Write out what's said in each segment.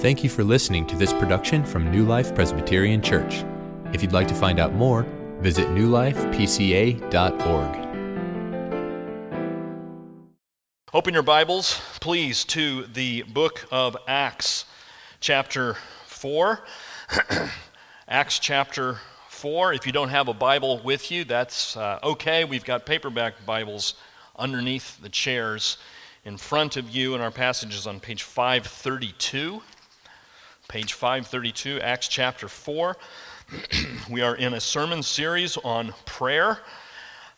Thank you for listening to this production from New Life Presbyterian Church. If you'd like to find out more, visit newlifepca.org. Open your Bibles, please, to the book of Acts, chapter 4. Acts chapter 4. If you don't have a Bible with you, that's uh, okay. We've got paperback Bibles underneath the chairs in front of you, and our passage is on page 532 page 532, Acts chapter 4. we are in a sermon series on prayer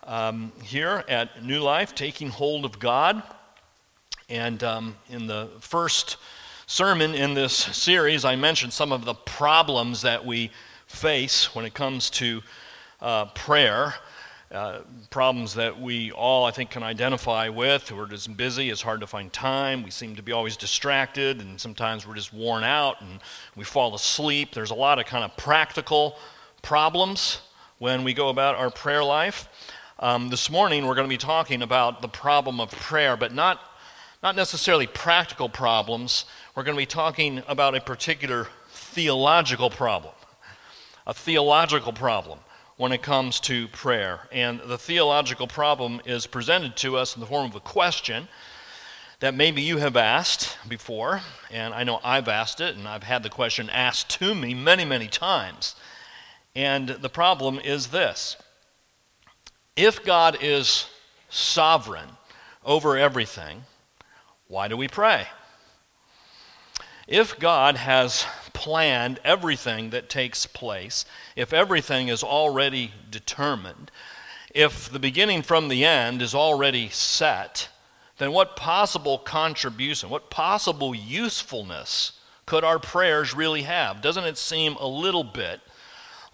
um, here at New Life, taking hold of God. And um, in the first sermon in this series, I mentioned some of the problems that we face when it comes to uh, prayer. Uh, problems that we all, I think, can identify with. We're just busy, it's hard to find time. We seem to be always distracted, and sometimes we're just worn out and we fall asleep. There's a lot of kind of practical problems when we go about our prayer life. Um, this morning, we're going to be talking about the problem of prayer, but not, not necessarily practical problems. We're going to be talking about a particular theological problem. A theological problem when it comes to prayer. And the theological problem is presented to us in the form of a question that maybe you have asked before, and I know I've asked it, and I've had the question asked to me many, many times. And the problem is this if God is sovereign over everything, why do we pray? If God has planned everything that takes place, if everything is already determined, if the beginning from the end is already set, then what possible contribution, what possible usefulness could our prayers really have? Doesn't it seem a little bit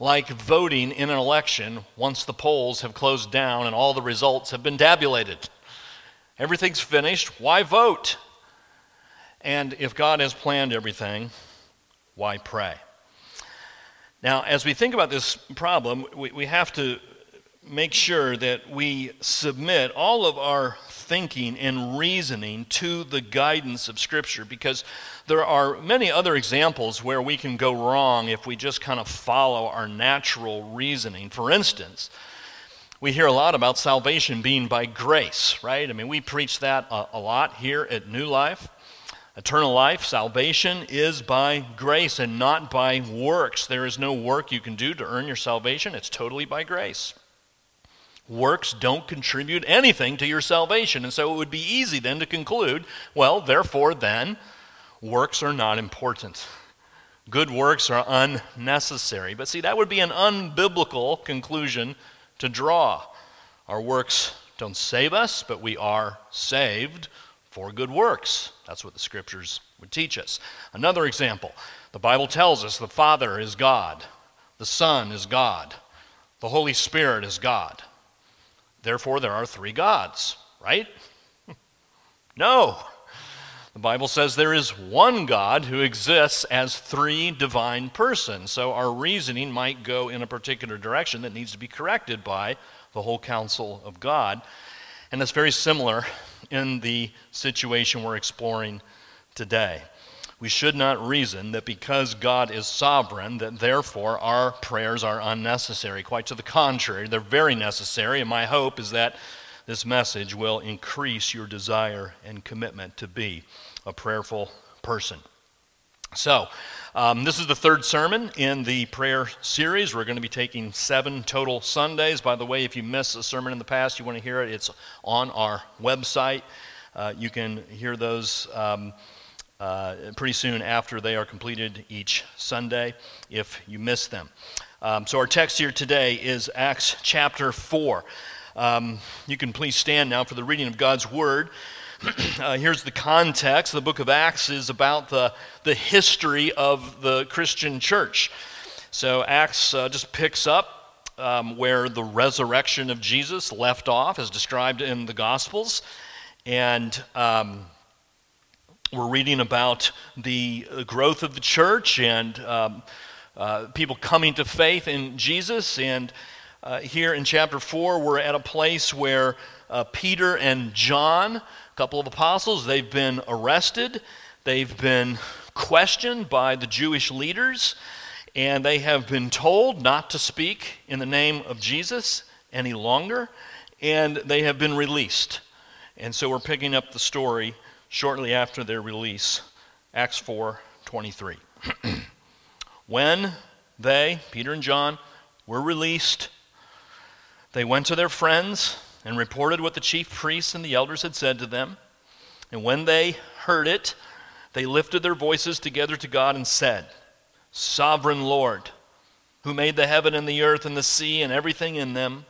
like voting in an election once the polls have closed down and all the results have been tabulated? Everything's finished. Why vote? And if God has planned everything, why pray? Now, as we think about this problem, we, we have to make sure that we submit all of our thinking and reasoning to the guidance of Scripture because there are many other examples where we can go wrong if we just kind of follow our natural reasoning. For instance, we hear a lot about salvation being by grace, right? I mean, we preach that a, a lot here at New Life. Eternal life, salvation, is by grace and not by works. There is no work you can do to earn your salvation, it's totally by grace. Works don't contribute anything to your salvation, and so it would be easy then to conclude well, therefore, then, works are not important. Good works are unnecessary. But see, that would be an unbiblical conclusion to draw. Our works don't save us, but we are saved for good works. That's what the scriptures would teach us. Another example the Bible tells us the Father is God, the Son is God, the Holy Spirit is God. Therefore, there are three gods, right? no. The Bible says there is one God who exists as three divine persons. So our reasoning might go in a particular direction that needs to be corrected by the whole counsel of God. And that's very similar in the situation we're exploring today. We should not reason that because God is sovereign, that therefore our prayers are unnecessary. Quite to the contrary, they're very necessary, and my hope is that this message will increase your desire and commitment to be a prayerful person. So, um, this is the third sermon in the prayer series. We're going to be taking seven total Sundays. By the way, if you missed a sermon in the past, you want to hear it, it's on our website. Uh, you can hear those um, uh, pretty soon after they are completed each Sunday if you miss them. Um, so, our text here today is Acts chapter 4. Um, you can please stand now for the reading of God's Word. uh, here's the context. The book of Acts is about the, the history of the Christian church. So Acts uh, just picks up um, where the resurrection of Jesus left off, as described in the Gospels. And um, we're reading about the growth of the church and um, uh, people coming to faith in Jesus. And uh, here in chapter 4, we're at a place where uh, Peter and John couple of apostles. They've been arrested, they've been questioned by the Jewish leaders, and they have been told not to speak in the name of Jesus any longer, and they have been released. And so we're picking up the story shortly after their release, Acts 4 23. when they, Peter and John, were released, they went to their friends and reported what the chief priests and the elders had said to them. And when they heard it, they lifted their voices together to God and said, Sovereign Lord, who made the heaven and the earth and the sea and everything in them,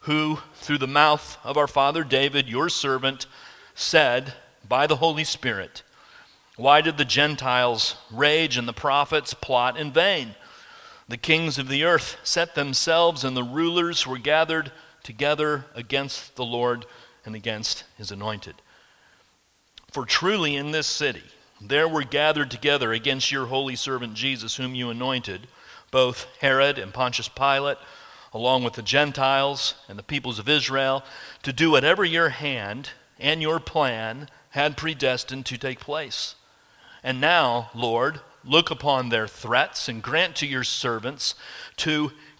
who, through the mouth of our father David, your servant, said by the Holy Spirit, Why did the Gentiles rage and the prophets plot in vain? The kings of the earth set themselves, and the rulers were gathered together against the Lord and against his anointed. For truly in this city there were gathered together against your holy servant Jesus, whom you anointed, both Herod and Pontius Pilate, along with the Gentiles and the peoples of Israel, to do whatever your hand and your plan had predestined to take place. And now, Lord, look upon their threats and grant to your servants to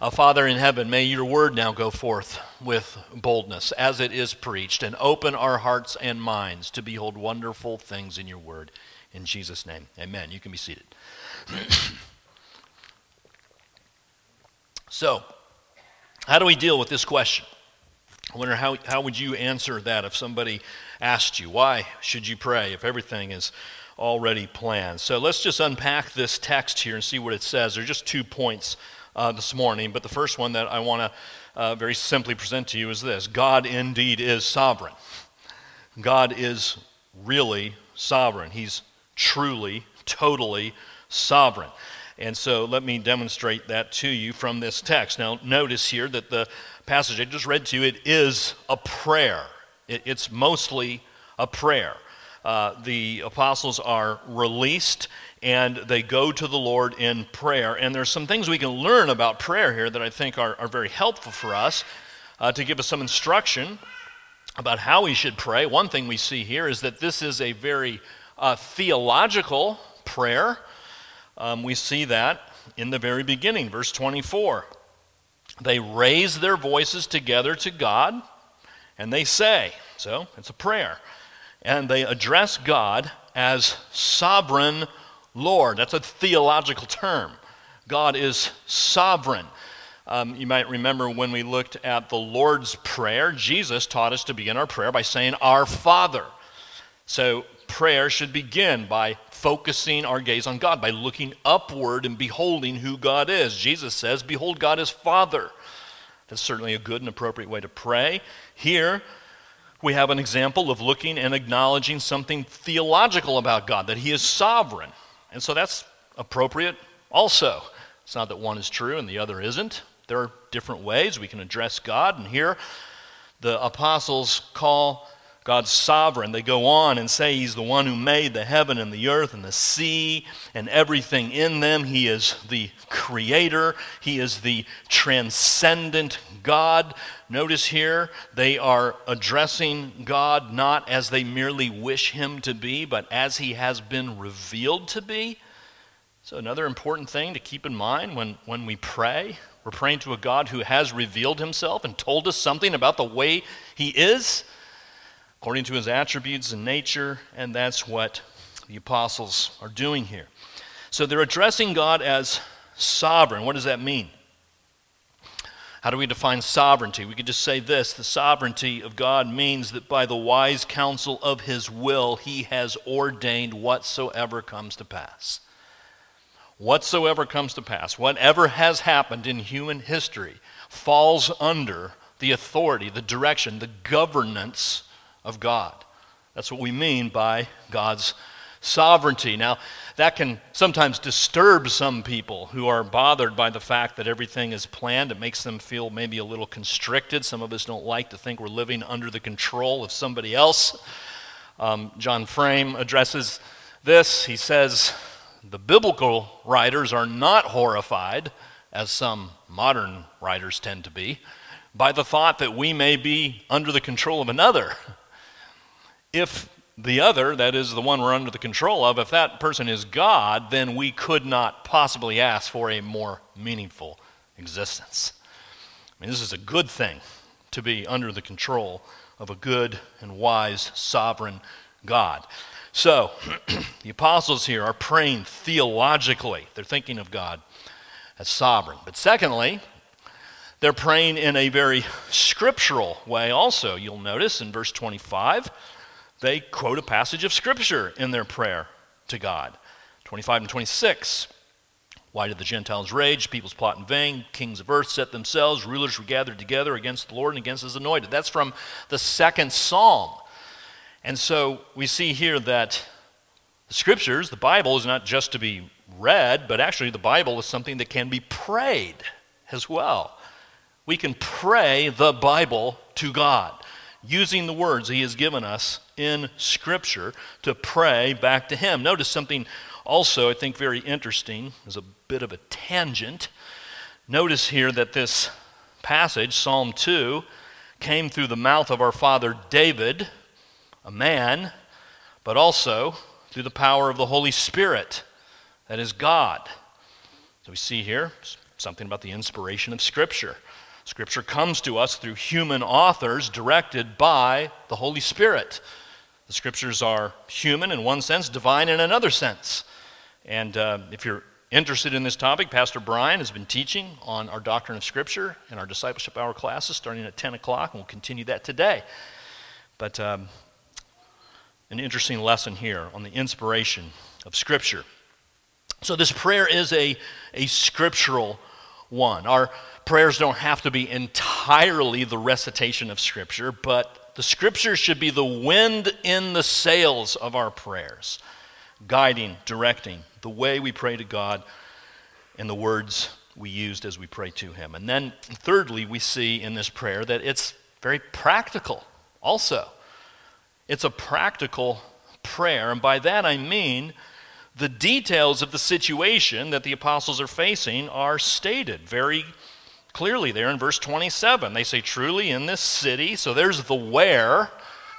Uh, Father in heaven, may your word now go forth with boldness as it is preached, and open our hearts and minds to behold wonderful things in your word. In Jesus' name, amen. You can be seated. so, how do we deal with this question? I wonder how, how would you answer that if somebody asked you, why should you pray if everything is already planned? So let's just unpack this text here and see what it says. There are just two points uh, this morning, but the first one that I want to uh, very simply present to you is this God indeed is sovereign. God is really sovereign. He's truly, totally sovereign. And so let me demonstrate that to you from this text. Now, notice here that the passage I just read to you, it is a prayer. It, it's mostly a prayer. Uh, the apostles are released and they go to the Lord in prayer. And there's some things we can learn about prayer here that I think are, are very helpful for us uh, to give us some instruction about how we should pray. One thing we see here is that this is a very uh, theological prayer. Um, we see that in the very beginning, verse 24. They raise their voices together to God and they say, so it's a prayer, and they address God as sovereign Lord. That's a theological term. God is sovereign. Um, you might remember when we looked at the Lord's Prayer, Jesus taught us to begin our prayer by saying, Our Father. So prayer should begin by focusing our gaze on God, by looking upward and beholding who God is. Jesus says, Behold, God is Father. That's certainly a good and appropriate way to pray. Here, we have an example of looking and acknowledging something theological about God, that He is sovereign. And so that's appropriate also. It's not that one is true and the other isn't. There are different ways we can address God, and here the apostles call God sovereign. They go on and say He's the one who made the heaven and the earth and the sea and everything in them. He is the creator, He is the transcendent God. Notice here, they are addressing God not as they merely wish Him to be, but as He has been revealed to be. So, another important thing to keep in mind when, when we pray, we're praying to a God who has revealed Himself and told us something about the way He is, according to His attributes and nature, and that's what the apostles are doing here. So, they're addressing God as sovereign. What does that mean? How do we define sovereignty? We could just say this the sovereignty of God means that by the wise counsel of his will, he has ordained whatsoever comes to pass. Whatsoever comes to pass, whatever has happened in human history, falls under the authority, the direction, the governance of God. That's what we mean by God's sovereignty. Now, that can sometimes disturb some people who are bothered by the fact that everything is planned. It makes them feel maybe a little constricted. Some of us don't like to think we're living under the control of somebody else. Um, John Frame addresses this. He says, The biblical writers are not horrified, as some modern writers tend to be, by the thought that we may be under the control of another. If the other, that is the one we're under the control of, if that person is God, then we could not possibly ask for a more meaningful existence. I mean, this is a good thing to be under the control of a good and wise sovereign God. So, the apostles here are praying theologically. They're thinking of God as sovereign. But secondly, they're praying in a very scriptural way also. You'll notice in verse 25 they quote a passage of Scripture in their prayer to God. 25 and 26. Why did the Gentiles rage? Peoples plot in vain. Kings of earth set themselves. Rulers were gathered together against the Lord and against his anointed. That's from the second psalm. And so we see here that the scriptures, the Bible, is not just to be read, but actually the Bible is something that can be prayed as well. We can pray the Bible to God using the words he has given us in Scripture to pray back to him. Notice something also I think very interesting as a bit of a tangent. Notice here that this passage, Psalm 2, came through the mouth of our father David, a man, but also through the power of the Holy Spirit, that is God. So we see here something about the inspiration of Scripture. Scripture comes to us through human authors directed by the Holy Spirit. The Scriptures are human in one sense, divine in another sense. And uh, if you're interested in this topic, Pastor Brian has been teaching on our doctrine of Scripture in our discipleship hour classes starting at 10 o'clock, and we'll continue that today. But um, an interesting lesson here on the inspiration of Scripture. So, this prayer is a, a scriptural one. Our prayers don't have to be entirely the recitation of Scripture, but the scriptures should be the wind in the sails of our prayers, guiding, directing the way we pray to God and the words we used as we pray to Him. And then, thirdly, we see in this prayer that it's very practical also. It's a practical prayer, and by that I mean the details of the situation that the apostles are facing are stated very clearly there in verse 27. They say, Truly in this city, so there's the where.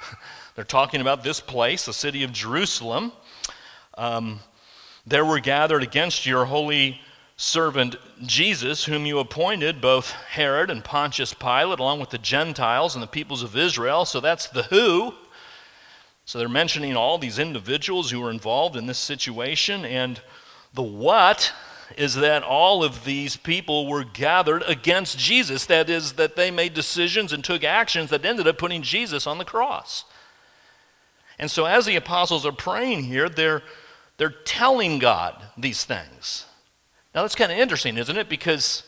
They're talking about this place, the city of Jerusalem. Um, there were gathered against your holy servant Jesus, whom you appointed, both Herod and Pontius Pilate, along with the Gentiles and the peoples of Israel. So that's the who. So they're mentioning all these individuals who were involved in this situation. And the what is that all of these people were gathered against Jesus. That is, that they made decisions and took actions that ended up putting Jesus on the cross. And so, as the apostles are praying here, they're, they're telling God these things. Now, that's kind of interesting, isn't it? Because,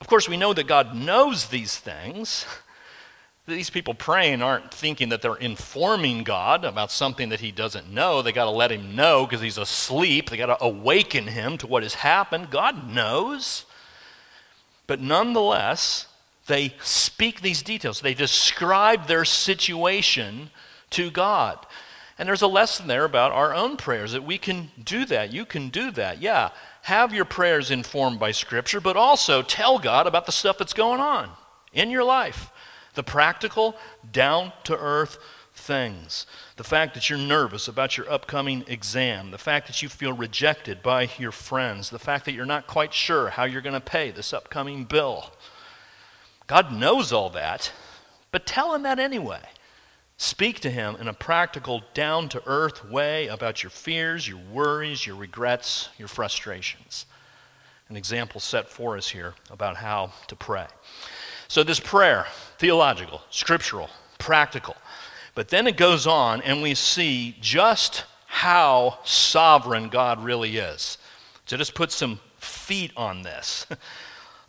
of course, we know that God knows these things. These people praying aren't thinking that they're informing God about something that he doesn't know. They got to let him know because he's asleep. They got to awaken him to what has happened. God knows. But nonetheless, they speak these details. They describe their situation to God. And there's a lesson there about our own prayers that we can do that. You can do that. Yeah, have your prayers informed by Scripture, but also tell God about the stuff that's going on in your life the practical, down to earth things. The fact that you're nervous about your upcoming exam, the fact that you feel rejected by your friends, the fact that you're not quite sure how you're going to pay this upcoming bill. God knows all that, but tell Him that anyway. Speak to Him in a practical, down to earth way about your fears, your worries, your regrets, your frustrations. An example set for us here about how to pray. So, this prayer, theological, scriptural, practical. But then it goes on, and we see just how sovereign God really is. So, just put some feet on this.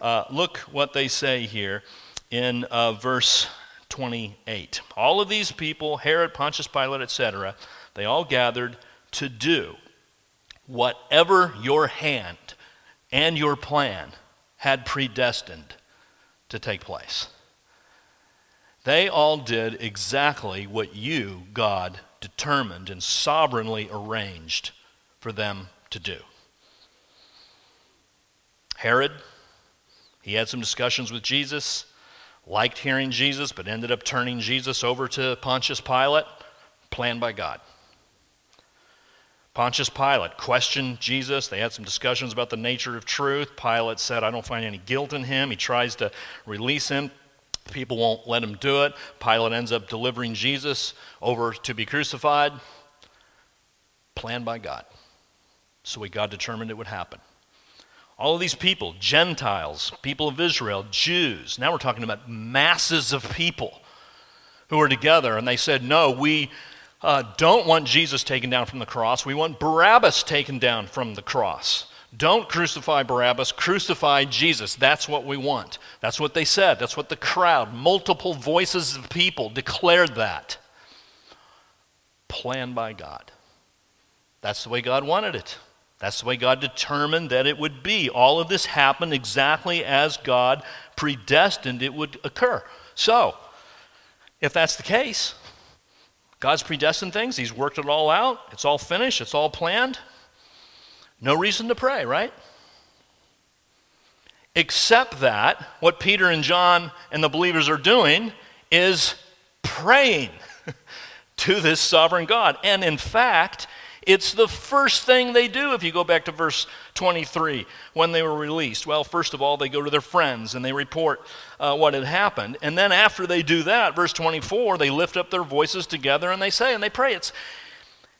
Uh, look what they say here in uh, verse 28. All of these people, Herod, Pontius Pilate, etc., they all gathered to do whatever your hand and your plan had predestined to take place. They all did exactly what you, God, determined and sovereignly arranged for them to do. Herod, he had some discussions with Jesus, liked hearing Jesus, but ended up turning Jesus over to Pontius Pilate, planned by God. Pontius Pilate questioned Jesus. They had some discussions about the nature of truth. Pilate said, I don't find any guilt in him. He tries to release him. People won't let him do it. Pilate ends up delivering Jesus over to be crucified. Planned by God. So God determined it would happen. All of these people, Gentiles, people of Israel, Jews, now we're talking about masses of people who are together, and they said, No, we uh, don't want Jesus taken down from the cross. We want Barabbas taken down from the cross. Don't crucify Barabbas, crucify Jesus. That's what we want. That's what they said. That's what the crowd, multiple voices of people declared that. Planned by God. That's the way God wanted it. That's the way God determined that it would be. All of this happened exactly as God predestined it would occur. So, if that's the case, God's predestined things, He's worked it all out, it's all finished, it's all planned. No reason to pray, right? Except that what Peter and John and the believers are doing is praying to this sovereign God. And in fact, it's the first thing they do if you go back to verse 23 when they were released. Well, first of all, they go to their friends and they report uh, what had happened. And then after they do that, verse 24, they lift up their voices together and they say and they pray. It's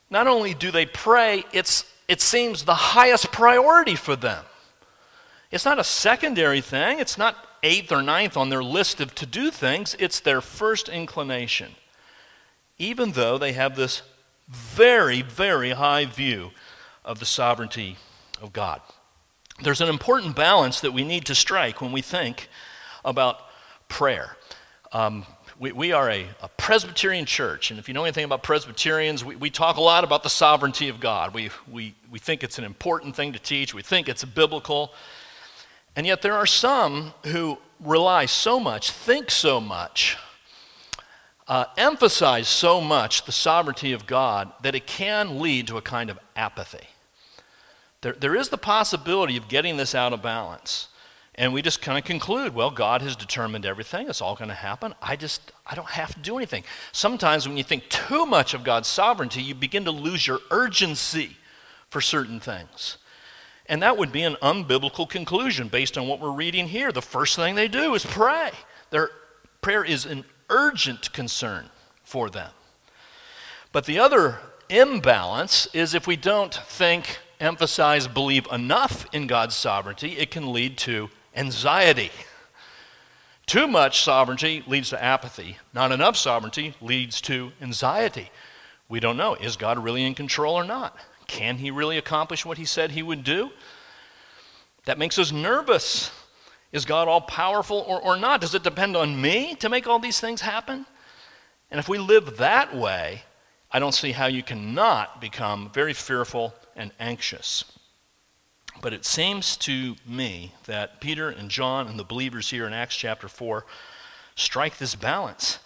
not only do they pray, it's it seems the highest priority for them. It's not a secondary thing, it's not eighth or ninth on their list of to do things, it's their first inclination. Even though they have this very, very high view of the sovereignty of God. There's an important balance that we need to strike when we think about prayer. Um, we, we are a, a, Presbyterian church, and if you know anything about Presbyterians, we, we talk a lot about the sovereignty of God. We, we, we think it's an important thing to teach, we think it's biblical. And yet, there are some who rely so much, think so much uh, emphasize so much the sovereignty of God that it can lead to a kind of apathy. There, there is the possibility of getting this out of balance. And we just kind of conclude, well, God has determined everything. It's all going to happen. I just, I don't have to do anything. Sometimes when you think too much of God's sovereignty, you begin to lose your urgency for certain things. And that would be an unbiblical conclusion based on what we're reading here. The first thing they do is pray. Their prayer is an urgent concern for them. But the other imbalance is if we don't think, emphasize, believe enough in God's sovereignty, it can lead to anxiety. Too much sovereignty leads to apathy. Not enough sovereignty leads to anxiety. We don't know. Is God really in control or not? Can he really accomplish what he said he would do? That makes us nervous. Is God all powerful or, or not? Does it depend on me to make all these things happen? And if we live that way, I don't see how you cannot become very fearful and anxious. But it seems to me that Peter and John and the believers here in Acts chapter 4 strike this balance.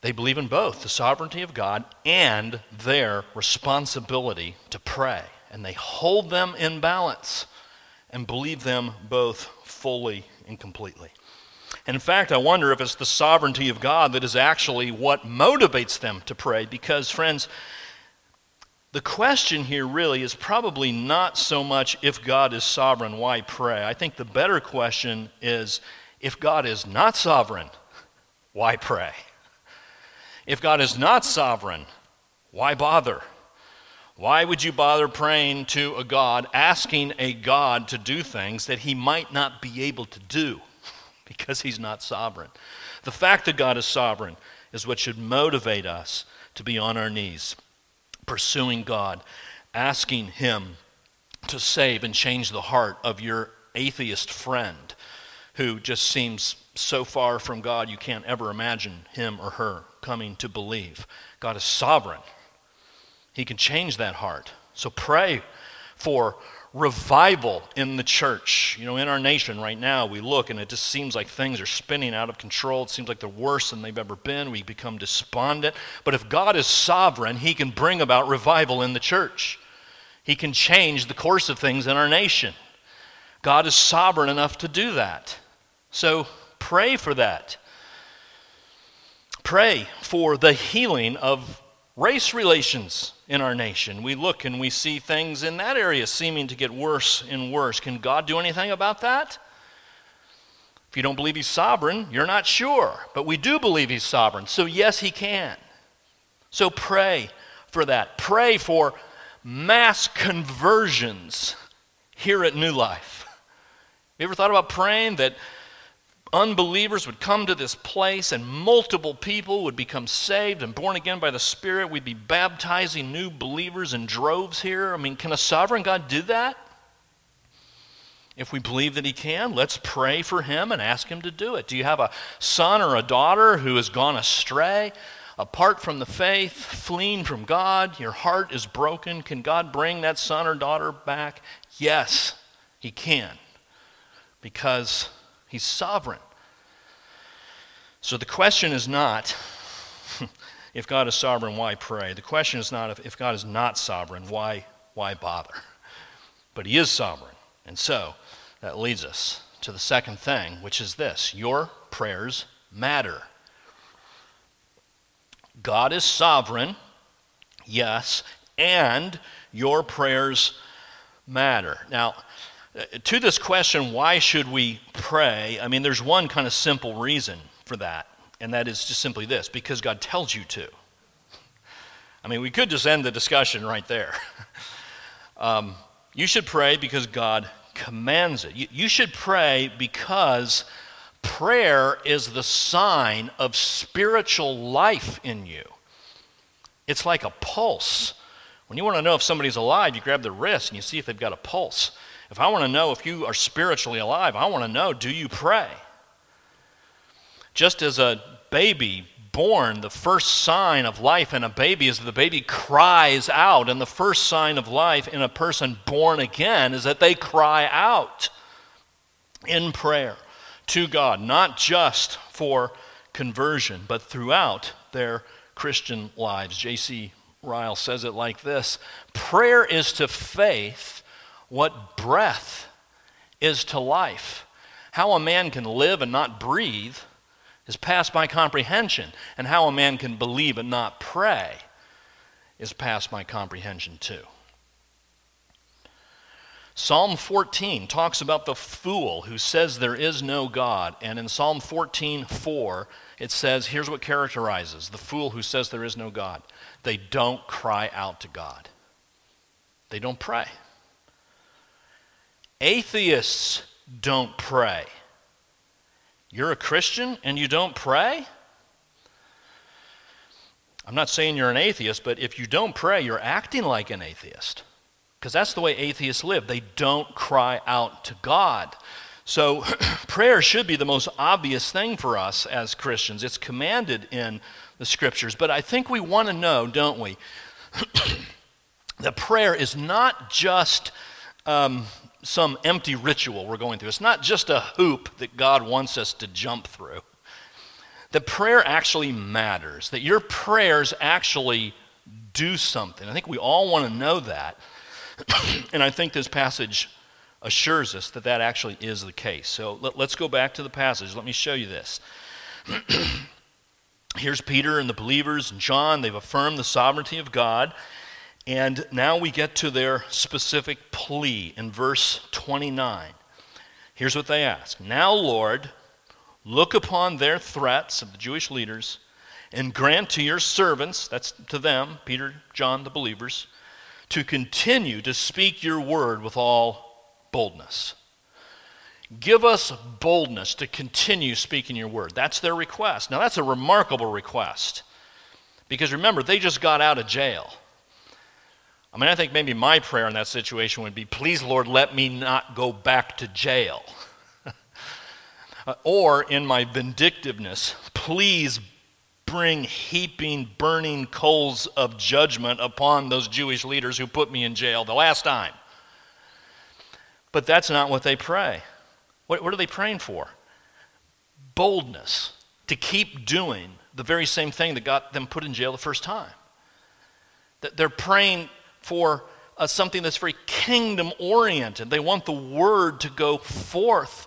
They believe in both the sovereignty of God and their responsibility to pray. And they hold them in balance and believe them both fully and completely. In fact, I wonder if it's the sovereignty of God that is actually what motivates them to pray. Because, friends, the question here really is probably not so much if God is sovereign, why pray? I think the better question is if God is not sovereign, why pray? If God is not sovereign, why bother? Why would you bother praying to a God, asking a God to do things that he might not be able to do because he's not sovereign? The fact that God is sovereign is what should motivate us to be on our knees, pursuing God, asking him to save and change the heart of your atheist friend who just seems so far from God you can't ever imagine him or her coming to believe. God is sovereign. He can change that heart. So pray for revival in the church. You know, in our nation right now, we look and it just seems like things are spinning out of control. It seems like they're worse than they've ever been. We become despondent. But if God is sovereign, He can bring about revival in the church. He can change the course of things in our nation. God is sovereign enough to do that. So pray for that. Pray for the healing of race relations in our nation. We look and we see things in that area seeming to get worse and worse. Can God do anything about that? If you don't believe He's sovereign, you're not sure. But we do believe He's sovereign. So, yes, He can. So, pray for that. Pray for mass conversions here at New Life. You ever thought about praying that unbelievers would come to this place and multiple people would become saved and born again by the Spirit. We'd be baptizing new believers in droves here. I mean, can a sovereign God do that? If we believe that He can, let's pray for Him and ask Him to do it. Do you have a son or a daughter who has gone astray, apart from the faith, fleeing from God? Your heart is broken. Can God bring that son or daughter back? Yes, He can, because He's sovereign. So the question is not if God is sovereign, why pray? The question is not if, if God is not sovereign, why, why bother? But He is sovereign. And so that leads us to the second thing, which is this your prayers matter. God is sovereign, yes, and your prayers matter. Now, to this question, why should we pray? I mean, there's one kind of simple reason for that, and that is just simply this because God tells you to. I mean, we could just end the discussion right there. um, you should pray because God commands it. You, you should pray because prayer is the sign of spiritual life in you. It's like a pulse. When you want to know if somebody's alive, you grab their wrist and you see if they've got a pulse. If I want to know if you are spiritually alive, I want to know do you pray? Just as a baby born, the first sign of life in a baby is that the baby cries out. And the first sign of life in a person born again is that they cry out in prayer to God, not just for conversion, but throughout their Christian lives. J.C. Ryle says it like this Prayer is to faith what breath is to life. How a man can live and not breathe is past my comprehension, and how a man can believe and not pray is past my comprehension too. Psalm 14 talks about the fool who says there is no God. And in Psalm 14, 4, it says, here's what characterizes the fool who says there is no God. They don't cry out to God, they don't pray. Atheists don't pray. You're a Christian and you don't pray? I'm not saying you're an atheist, but if you don't pray, you're acting like an atheist. Because that's the way atheists live. They don't cry out to God. So, prayer should be the most obvious thing for us as Christians. It's commanded in the scriptures. But I think we want to know, don't we, that prayer is not just um, some empty ritual we're going through. It's not just a hoop that God wants us to jump through. That prayer actually matters, that your prayers actually do something. I think we all want to know that. and I think this passage assures us that that actually is the case. So let, us go back to the passage. Let me show you this. Here's Peter and the believers and John. They've affirmed the sovereignty of God. And now we get to their specific plea in verse 29. Here's what they ask Now, Lord, look upon their threats of the Jewish leaders and grant to your servants, that's to them, Peter, John, the believers, to continue to speak your word with all boldness. Give us boldness to continue speaking your word. That's their request. Now, that's a remarkable request. Because remember, they just got out of jail. I mean, I think maybe my prayer in that situation would be, please, Lord, let me not go back to jail. or in my vindictiveness, please bring heaping, burning coals of judgment upon those Jewish leaders who put me in jail the last time. But that's not what they pray. What, what are they praying for? Boldness to keep doing the very same thing that got them put in jail the first time. That they're praying for uh, something that's very kingdom oriented. They want the word to go forth.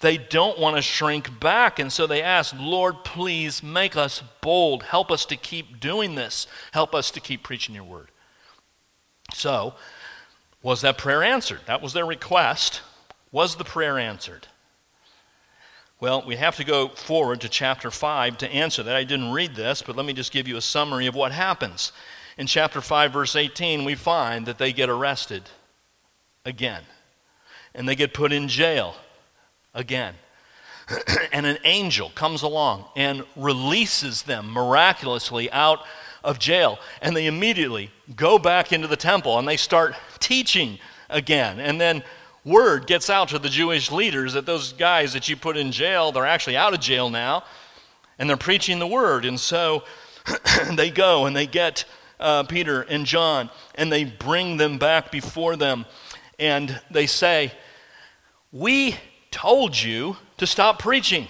They don't want to shrink back. And so they ask, Lord, please make us bold. Help us to keep doing this. Help us to keep preaching your word. So, was that prayer answered? That was their request. Was the prayer answered? Well, we have to go forward to chapter 5 to answer that. I didn't read this, but let me just give you a summary of what happens. In chapter 5, verse 18, we find that they get arrested again, and they get put in jail again. and an angel comes along and releases them miraculously out of jail. And they immediately go back into the temple and they start teaching again. And then word gets out to the Jewish leaders that those guys that you put in jail, they're actually out of jail now, and they're preaching the word. And so they go and they get uh, Peter and John and they bring them back before them. And they say, We told you to stop preaching.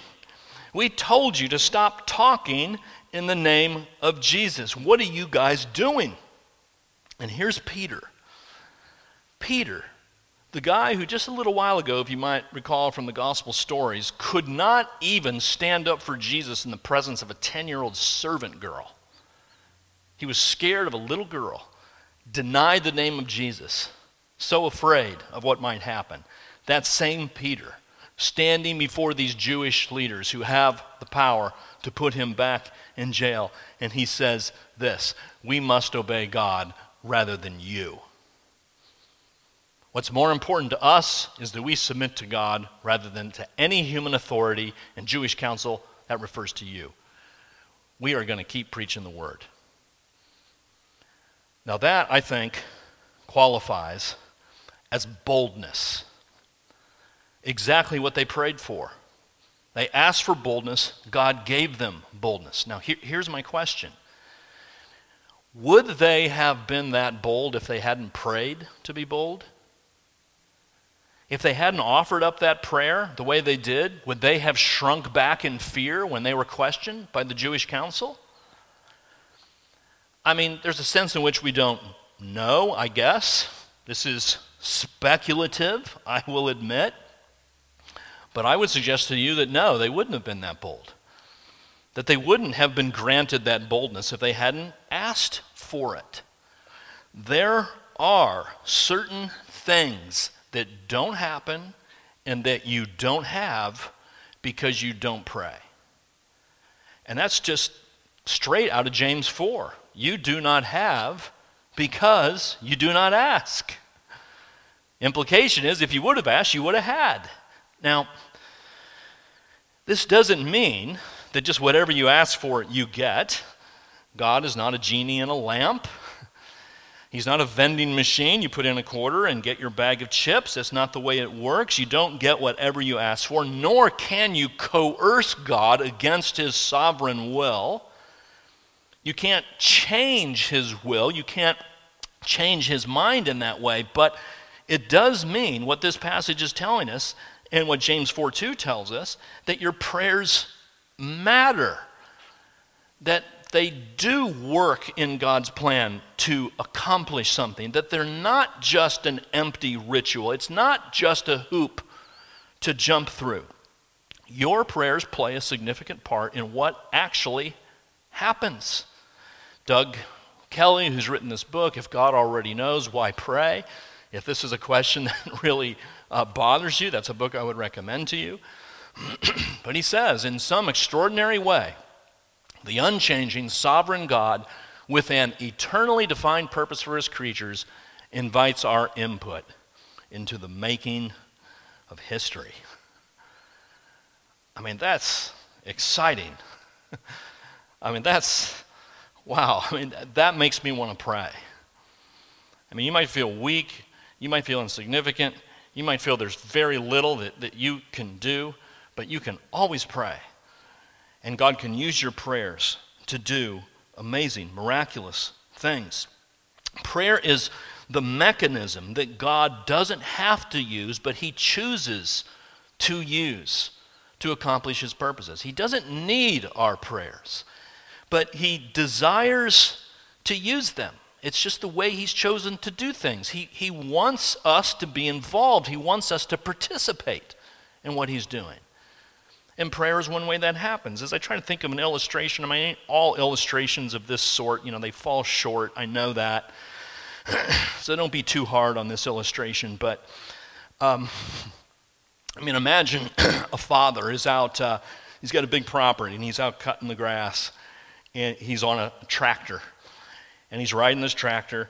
We told you to stop talking in the name of Jesus. What are you guys doing? And here's Peter. Peter the guy who just a little while ago, if you might recall from the gospel stories, could not even stand up for Jesus in the presence of a 10 year old servant girl. He was scared of a little girl, denied the name of Jesus, so afraid of what might happen. That same Peter, standing before these Jewish leaders who have the power to put him back in jail, and he says this We must obey God rather than you. What's more important to us is that we submit to God rather than to any human authority, and Jewish council, that refers to you. We are going to keep preaching the word. Now, that, I think, qualifies as boldness. Exactly what they prayed for. They asked for boldness, God gave them boldness. Now, here, here's my question Would they have been that bold if they hadn't prayed to be bold? If they hadn't offered up that prayer the way they did, would they have shrunk back in fear when they were questioned by the Jewish council? I mean, there's a sense in which we don't know, I guess. This is speculative, I will admit. But I would suggest to you that no, they wouldn't have been that bold. That they wouldn't have been granted that boldness if they hadn't asked for it. There are certain things that don't happen and that you don't have because you don't pray. And that's just straight out of James 4. You do not have because you do not ask. Implication is if you would have asked, you would have had. Now, this doesn't mean that just whatever you ask for, you get. God is not a genie in a lamp. He's not a vending machine. You put in a quarter and get your bag of chips. That's not the way it works. You don't get whatever you ask for, nor can you coerce God against his sovereign will. You can't change his will. You can't change his mind in that way. But it does mean what this passage is telling us and what James 4 2 tells us that your prayers matter. That they do work in God's plan to accomplish something, that they're not just an empty ritual, it's not just a hoop to jump through. Your prayers play a significant part in what actually happens. Doug Kelly, who's written this book, If God Already Knows, Why Pray? If this is a question that really uh, bothers you, that's a book I would recommend to you. but he says, in some extraordinary way, the unchanging, sovereign God, with an eternally defined purpose for his creatures, invites our input into the making of history. I mean, that's exciting. I mean, that's, wow. I mean, that makes me want to pray. I mean, you might feel weak, you might feel insignificant, you might feel there's very little that, that you can do, but you can always pray. And God can use your prayers to do amazing, miraculous things. Prayer is the mechanism that God doesn't have to use, but He chooses to use to accomplish His purposes. He doesn't need our prayers, but He desires to use them. It's just the way He's chosen to do things. He, he wants us to be involved, He wants us to participate in what He's doing. And prayer is one way that happens. As I try to think of an illustration, I mean, all illustrations of this sort, you know, they fall short. I know that. so don't be too hard on this illustration. But, um, I mean, imagine a father is out, uh, he's got a big property and he's out cutting the grass and he's on a tractor and he's riding this tractor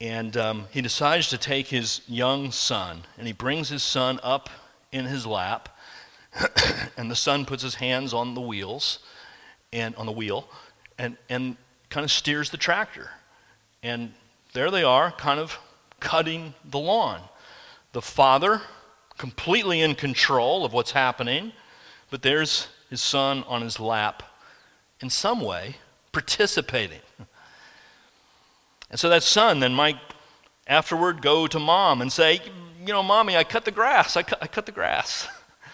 and um, he decides to take his young son and he brings his son up in his lap and the son puts his hands on the wheels and on the wheel and, and kind of steers the tractor. And there they are kind of cutting the lawn. The father completely in control of what's happening but there's his son on his lap in some way participating and so that son then might afterward go to mom and say, You know, mommy, I cut the grass. I cut, I cut the grass.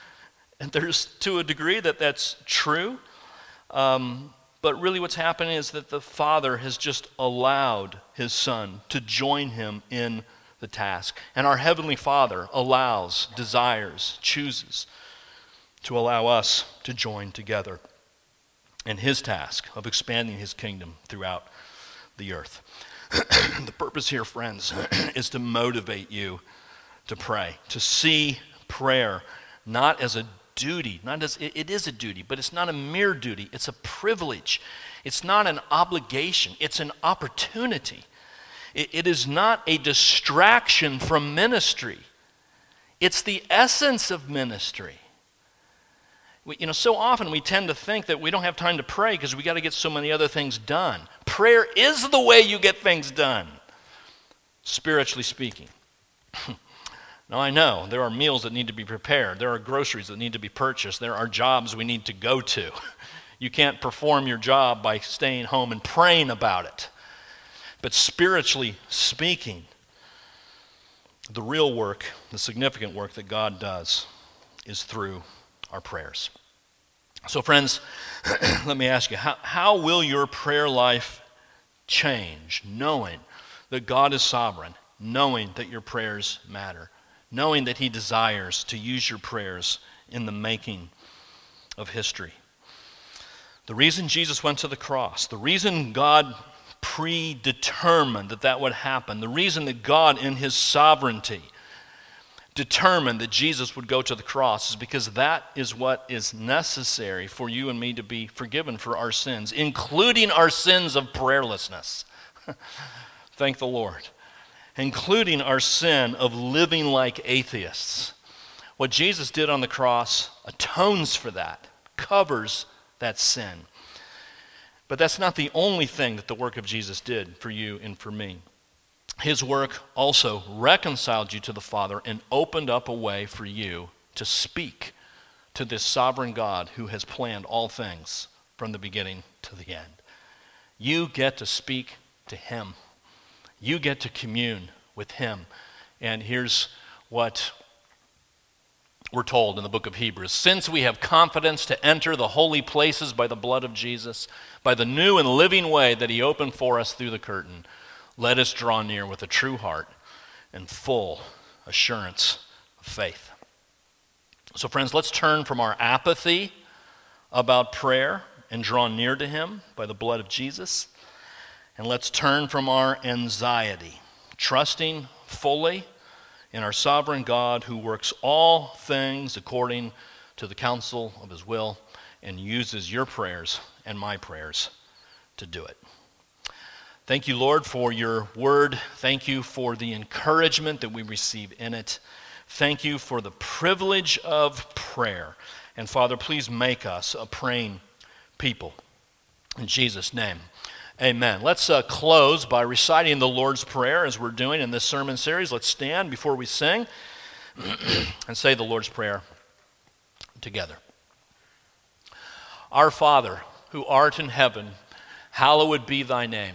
and there's to a degree that that's true. Um, but really, what's happening is that the father has just allowed his son to join him in the task. And our Heavenly Father allows, desires, chooses to allow us to join together in his task of expanding his kingdom throughout the earth. the purpose here, friends, is to motivate you to pray, to see prayer not as a duty, not as it, it is a duty, but it's not a mere duty, it's a privilege. It's not an obligation, it's an opportunity. it, it is not a distraction from ministry. It's the essence of ministry. We, you know, so often we tend to think that we don't have time to pray because we got to get so many other things done. Prayer is the way you get things done, spiritually speaking. now, I know there are meals that need to be prepared, there are groceries that need to be purchased, there are jobs we need to go to. You can't perform your job by staying home and praying about it. But spiritually speaking, the real work, the significant work that God does, is through our prayers. So, friends, let me ask you how, how will your prayer life change knowing that God is sovereign, knowing that your prayers matter, knowing that He desires to use your prayers in the making of history? The reason Jesus went to the cross, the reason God predetermined that that would happen, the reason that God, in His sovereignty, determined that Jesus would go to the cross is because that is what is necessary for you and me to be forgiven for our sins, including our sins of prayerlessness. Thank the Lord. Including our sin of living like atheists. What Jesus did on the cross atones for that, covers that sin. But that's not the only thing that the work of Jesus did for you and for me his work also reconciled you to the Father and opened up a way for you to speak to this sovereign God who has planned all things from the beginning to the end. You get to speak to him. You get to commune with him. And here's what we're told in the book of Hebrews Since we have confidence to enter the holy places by the blood of Jesus, by the new and living way that he opened for us through the curtain, let us draw near with a true heart and full assurance of faith. So, friends, let's turn from our apathy about prayer and draw near to Him by the blood of Jesus. And let's turn from our anxiety, trusting fully in our sovereign God who works all things according to the counsel of His will and uses your prayers and my prayers to do it. Thank you, Lord, for your word. Thank you for the encouragement that we receive in it. Thank you for the privilege of prayer. And Father, please make us a praying people. In Jesus' name, amen. Let's uh, close by reciting the Lord's Prayer as we're doing in this sermon series. Let's stand before we sing and say the Lord's Prayer together. Our Father, who art in heaven, Hallowed be thy name.